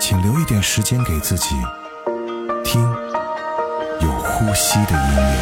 请留一点时间给自己，听有呼吸的音乐。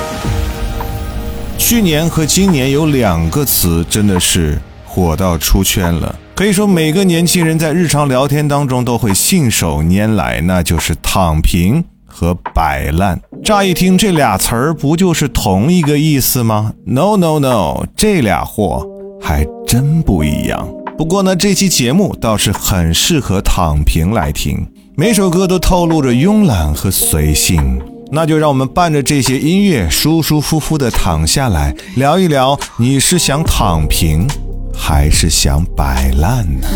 去年和今年有两个词真的是火到出圈了，可以说每个年轻人在日常聊天当中都会信手拈来，那就是躺平和摆烂。乍一听这俩词儿不就是同一个意思吗？No No No，这俩货还真不一样。不过呢，这期节目倒是很适合躺平来听，每首歌都透露着慵懒和随性。那就让我们伴着这些音乐，舒舒服服地躺下来，聊一聊，你是想躺平，还是想摆烂呢？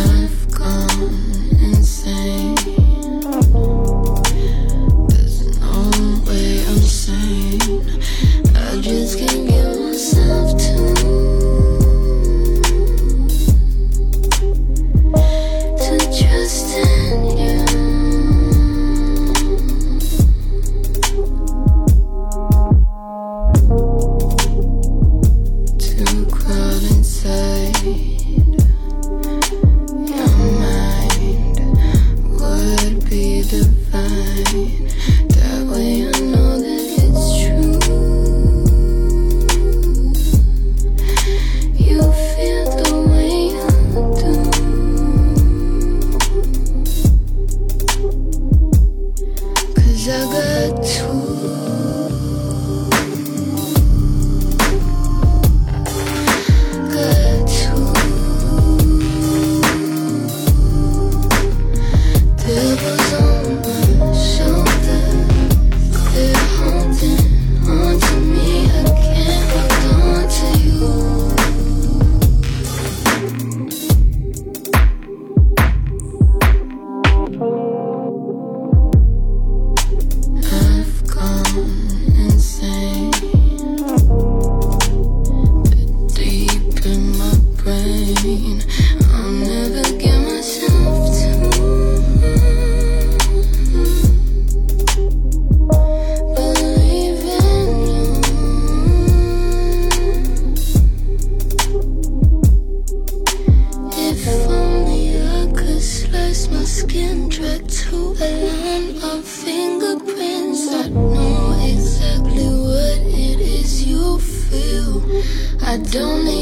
I know exactly what it is you feel. I don't even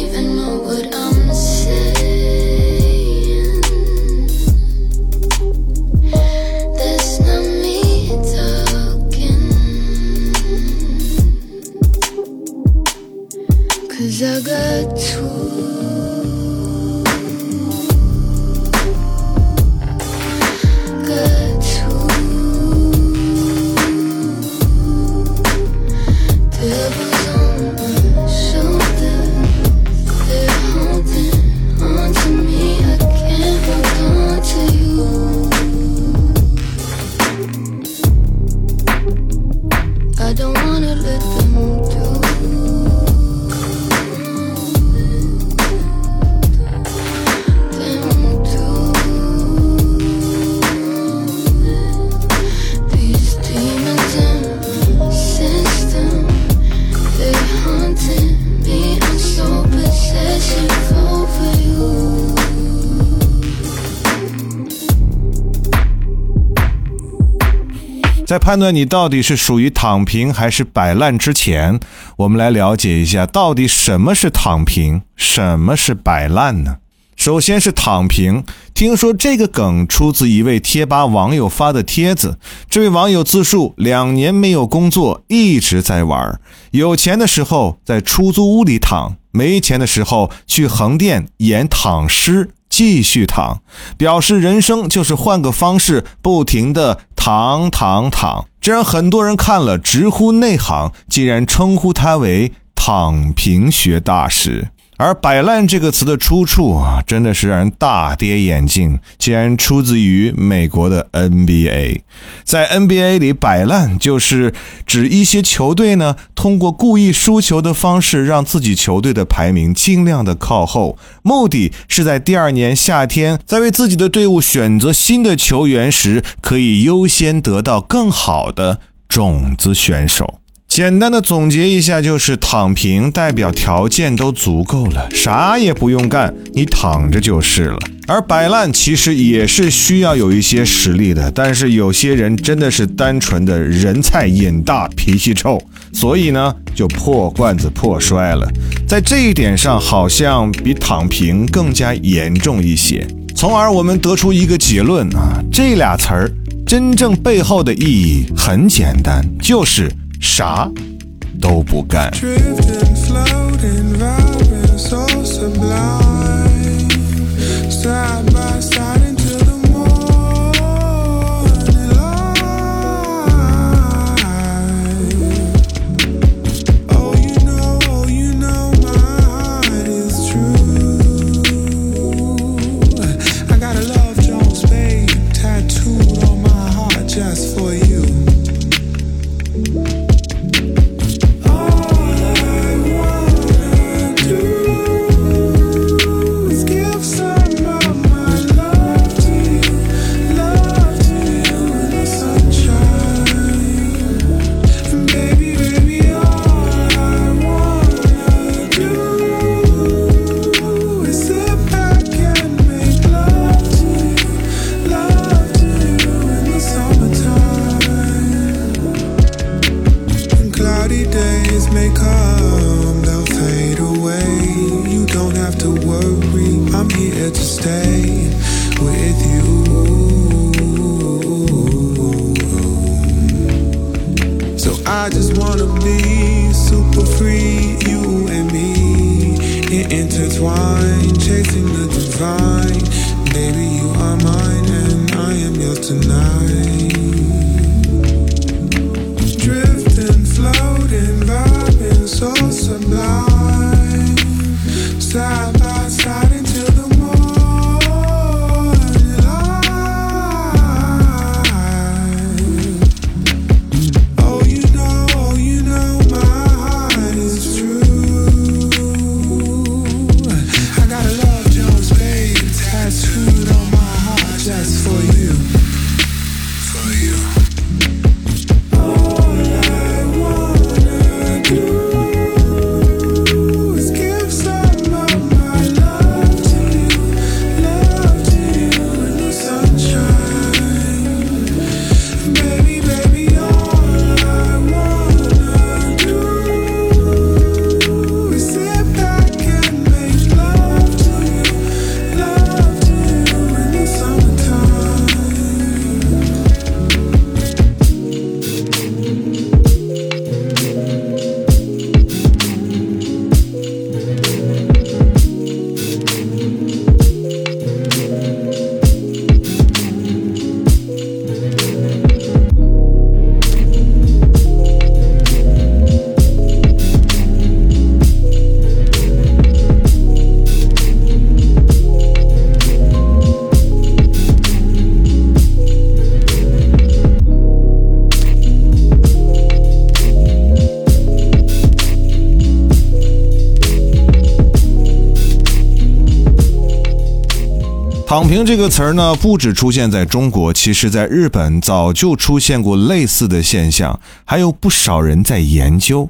在判断你到底是属于躺平还是摆烂之前，我们来了解一下到底什么是躺平，什么是摆烂呢？首先是躺平，听说这个梗出自一位贴吧网友发的帖子。这位网友自述两年没有工作，一直在玩。有钱的时候在出租屋里躺，没钱的时候去横店演躺尸，继续躺，表示人生就是换个方式，不停的躺躺躺。这让很多人看了直呼内行，竟然称呼他为“躺平学大师”。而“摆烂”这个词的出处啊，真的是让人大跌眼镜，竟然出自于美国的 NBA。在 NBA 里，“摆烂”就是指一些球队呢，通过故意输球的方式，让自己球队的排名尽量的靠后，目的是在第二年夏天，在为自己的队伍选择新的球员时，可以优先得到更好的种子选手。简单的总结一下，就是躺平代表条件都足够了，啥也不用干，你躺着就是了。而摆烂其实也是需要有一些实力的，但是有些人真的是单纯的人菜瘾大，脾气臭，所以呢就破罐子破摔了。在这一点上，好像比躺平更加严重一些。从而我们得出一个结论啊，这俩词儿真正背后的意义很简单，就是。啥都不干。to stay. 躺平这个词儿呢，不止出现在中国，其实在日本早就出现过类似的现象，还有不少人在研究。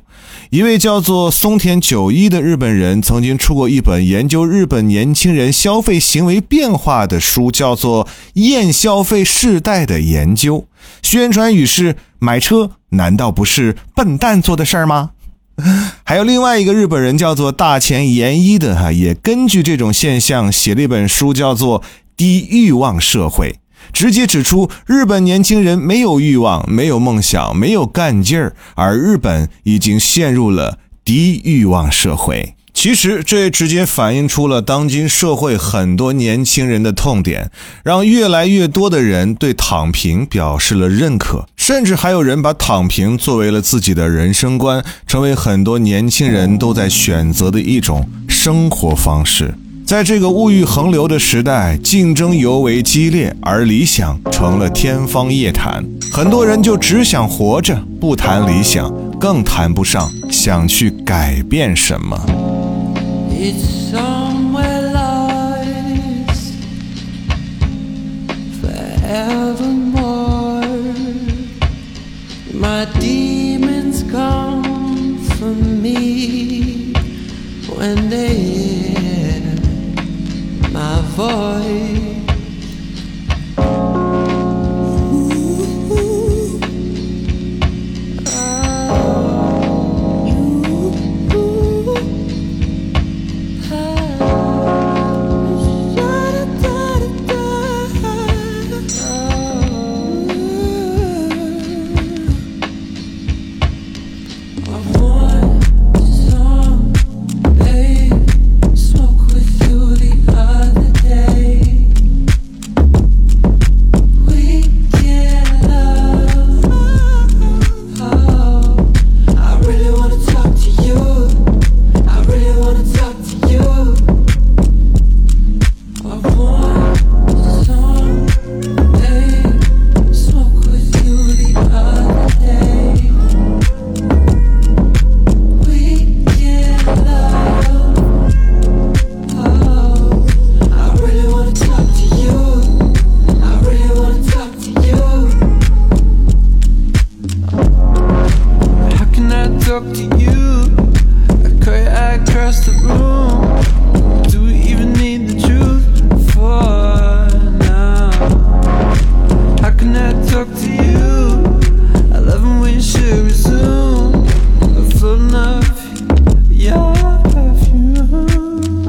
一位叫做松田久一的日本人曾经出过一本研究日本年轻人消费行为变化的书，叫做《厌消费世代的研究》。宣传语是：买车难道不是笨蛋做的事儿吗？还有另外一个日本人叫做大前研一的哈，也根据这种现象写了一本书，叫做《低欲望社会》，直接指出日本年轻人没有欲望、没有梦想、没有干劲儿，而日本已经陷入了低欲望社会。其实这也直接反映出了当今社会很多年轻人的痛点，让越来越多的人对躺平表示了认可。甚至还有人把躺平作为了自己的人生观，成为很多年轻人都在选择的一种生活方式。在这个物欲横流的时代，竞争尤为激烈，而理想成了天方夜谭。很多人就只想活着，不谈理想，更谈不上想去改变什么。My demons come for me when they hear my voice.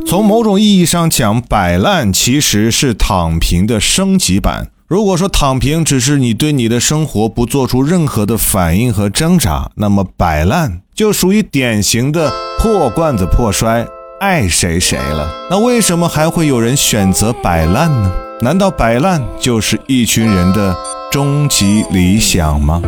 从某种意义上讲，摆烂其实是躺平的升级版。如果说躺平只是你对你的生活不做出任何的反应和挣扎，那么摆烂就属于典型的破罐子破摔，爱谁谁了。那为什么还会有人选择摆烂呢？难道摆烂就是一群人的终极理想吗？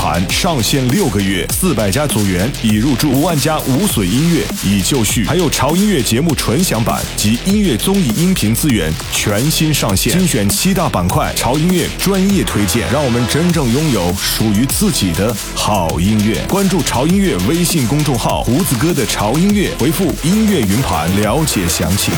盘上线六个月，四百家组员已入驻，五万家无损音乐已就绪，还有潮音乐节目纯享版及音乐综艺音频资源全新上线，精选七大板块，潮音乐专业推荐，让我们真正拥有属于自己的好音乐。关注潮音乐微信公众号“胡子哥的潮音乐”，回复“音乐云盘”了解详情。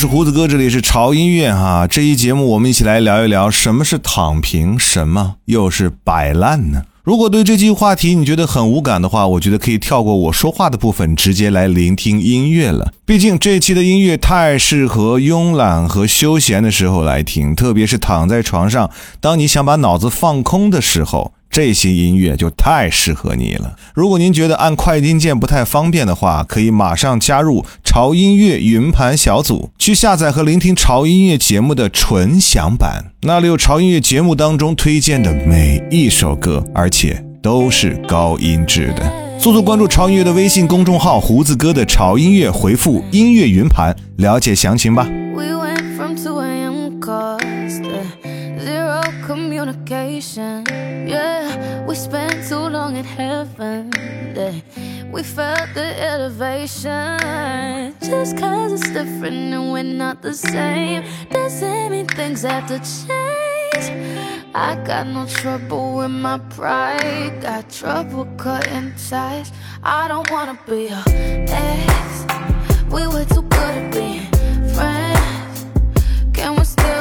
是胡子哥，这里是潮音乐哈。这一节目我们一起来聊一聊什么是躺平，什么又是摆烂呢？如果对这期话题你觉得很无感的话，我觉得可以跳过我说话的部分，直接来聆听音乐了。毕竟这期的音乐太适合慵懒和休闲的时候来听，特别是躺在床上，当你想把脑子放空的时候。这些音乐就太适合你了。如果您觉得按快进键不太方便的话，可以马上加入潮音乐云盘小组，去下载和聆听潮音乐节目的纯享版，那里有潮音乐节目当中推荐的每一首歌，而且都是高音质的。速速关注潮音乐的微信公众号“胡子哥的潮音乐”，回复“音乐云盘”了解详情吧。We went from 2 communication. Yeah, we spent too long in heaven. Yeah, we felt the elevation. Just cause it's different and we're not the same. Doesn't mean things have to change. I got no trouble with my pride. Got trouble cutting ties. I don't wanna be your ex. We were too good at being friends. Can we still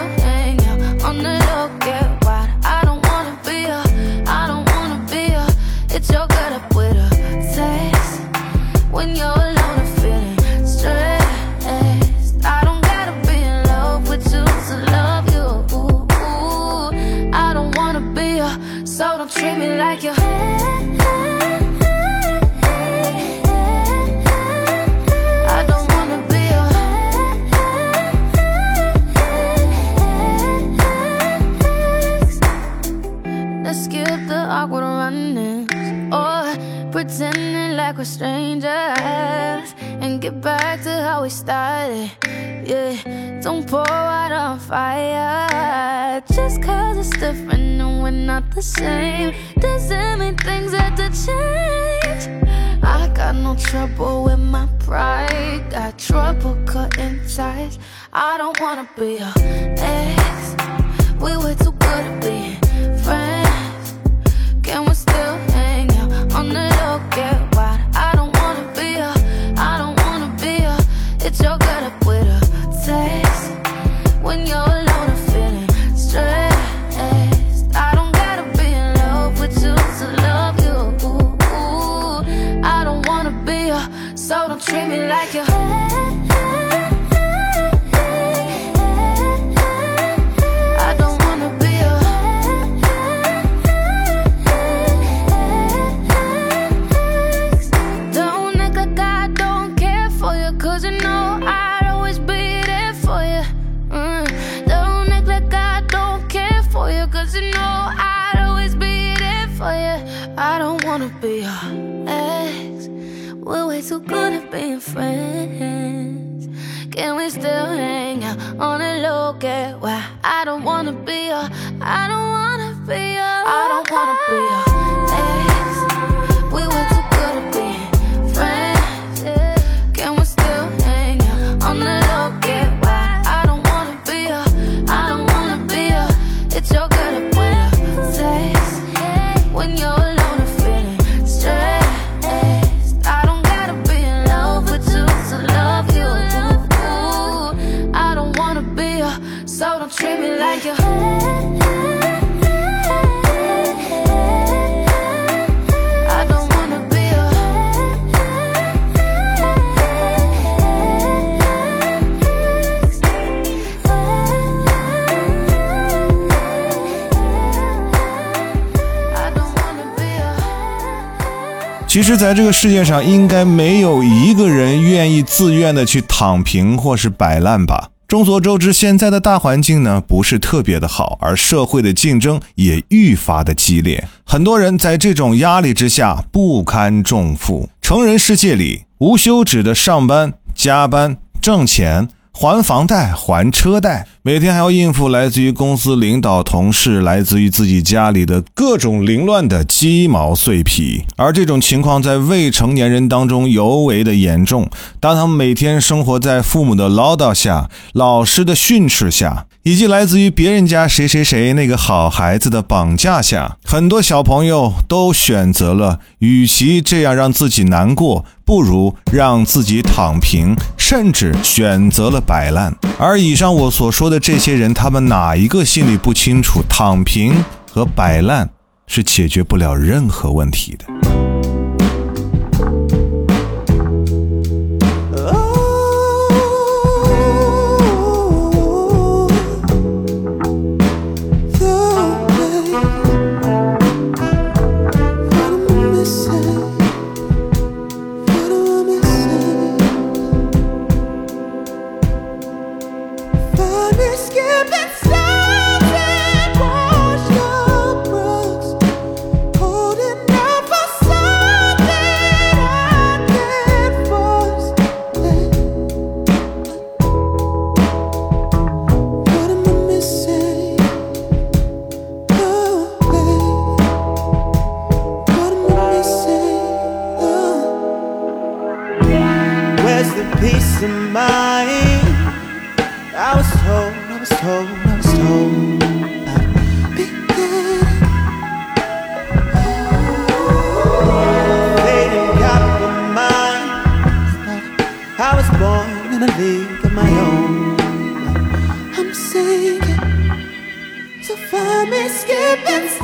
在这个世界上，应该没有一个人愿意自愿的去躺平或是摆烂吧。众所周知，现在的大环境呢不是特别的好，而社会的竞争也愈发的激烈。很多人在这种压力之下不堪重负。成人世界里，无休止的上班、加班、挣钱。还房贷、还车贷，每天还要应付来自于公司领导、同事、来自于自己家里的各种凌乱的鸡毛碎皮。而这种情况在未成年人当中尤为的严重。当他们每天生活在父母的唠叨下、老师的训斥下，以及来自于别人家谁谁谁那个好孩子的绑架下，很多小朋友都选择了，与其这样让自己难过，不如让自己躺平，甚至选择了摆烂。而以上我所说的这些人，他们哪一个心里不清楚，躺平和摆烂是解决不了任何问题的？Skipping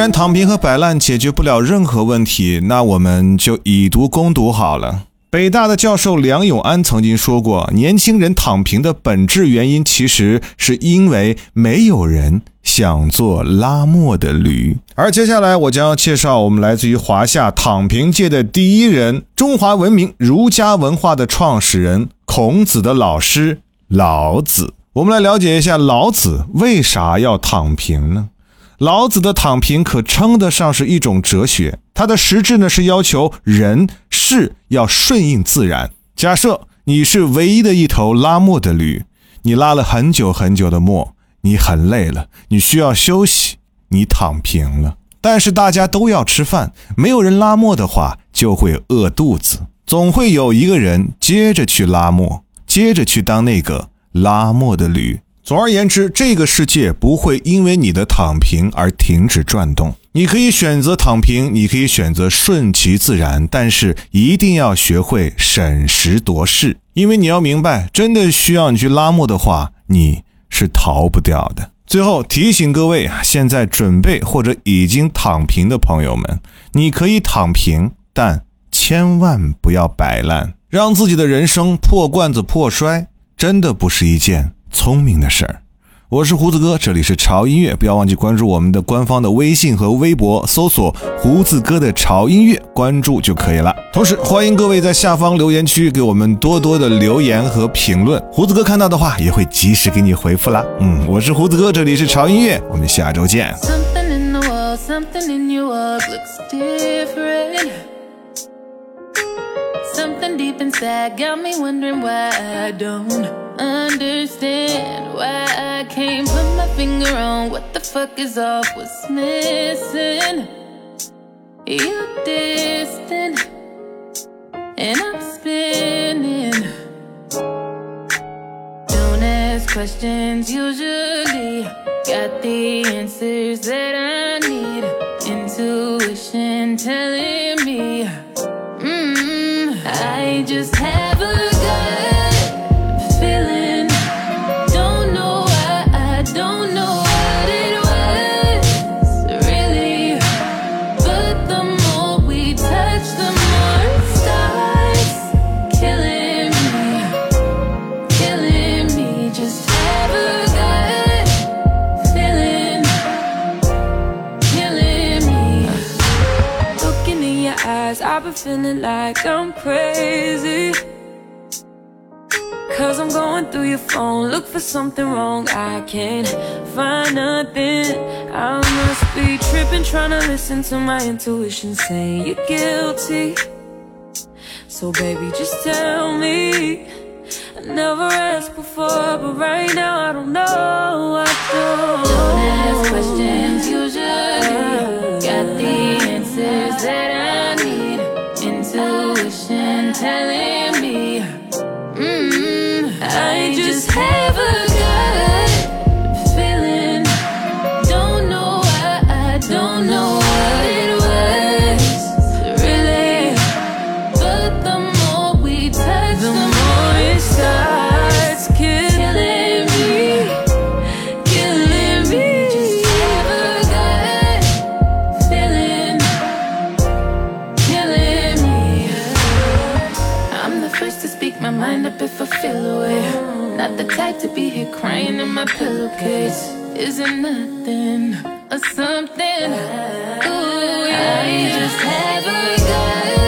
既然躺平和摆烂解决不了任何问题，那我们就以毒攻毒好了。北大的教授梁永安曾经说过，年轻人躺平的本质原因，其实是因为没有人想做拉磨的驴。而接下来，我将要介绍我们来自于华夏躺平界的第一人，中华文明儒家文化的创始人，孔子的老师老子。我们来了解一下老子为啥要躺平呢？老子的躺平可称得上是一种哲学，它的实质呢是要求人事要顺应自然。假设你是唯一的一头拉磨的驴，你拉了很久很久的磨，你很累了，你需要休息，你躺平了。但是大家都要吃饭，没有人拉磨的话就会饿肚子，总会有一个人接着去拉磨，接着去当那个拉磨的驴。总而言之，这个世界不会因为你的躺平而停止转动。你可以选择躺平，你可以选择顺其自然，但是一定要学会审时度势，因为你要明白，真的需要你去拉磨的话，你是逃不掉的。最后提醒各位，现在准备或者已经躺平的朋友们，你可以躺平，但千万不要摆烂，让自己的人生破罐子破摔，真的不是一件。聪明的事儿，我是胡子哥，这里是潮音乐，不要忘记关注我们的官方的微信和微博，搜索胡子哥的潮音乐，关注就可以了。同时，欢迎各位在下方留言区给我们多多的留言和评论，胡子哥看到的话也会及时给你回复啦。嗯，我是胡子哥，这里是潮音乐，我们下周见。Something in the wall, something in your walk looks different. Something deep inside got me wondering why I don't understand why I can't put my finger on what the fuck is off, what's missing. You're distant, and I'm spinning. Don't ask questions usually. Got the answers that I need. Intuition telling me. Mm, I just have a feeling like I'm crazy. Cause I'm going through your phone, look for something wrong. I can't find nothing. I must be tripping, trying to listen to my intuition saying you're guilty. So, baby, just tell me. I never asked before, but right now I don't know. I don't. Don't ask questions usually. Got the answers that I. Intuition telling me. Mm, I just have a crying in my pillowcase. Isn't nothing or something. Ooh, yeah, I just have a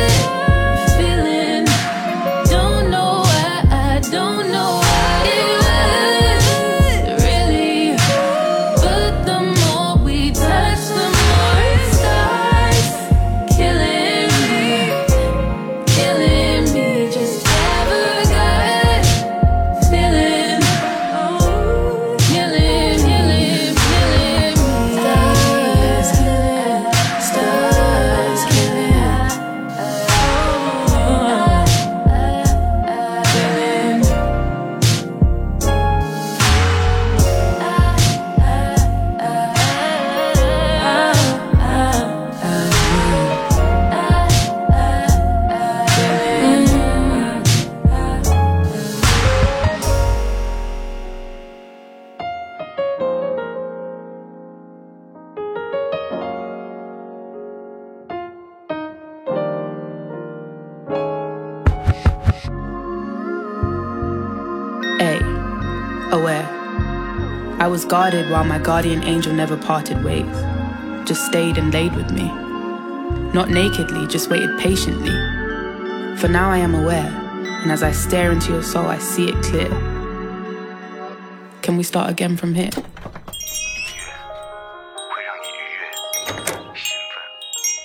while my guardian angel never parted ways, just stayed and laid with me. Not nakedly, just waited patiently. For now I am aware, and as I stare into your soul, I see it clear. Can we start again from here?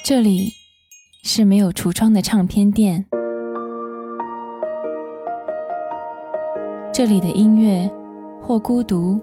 这里是没有橱窗的唱片店，这里的音乐或孤独，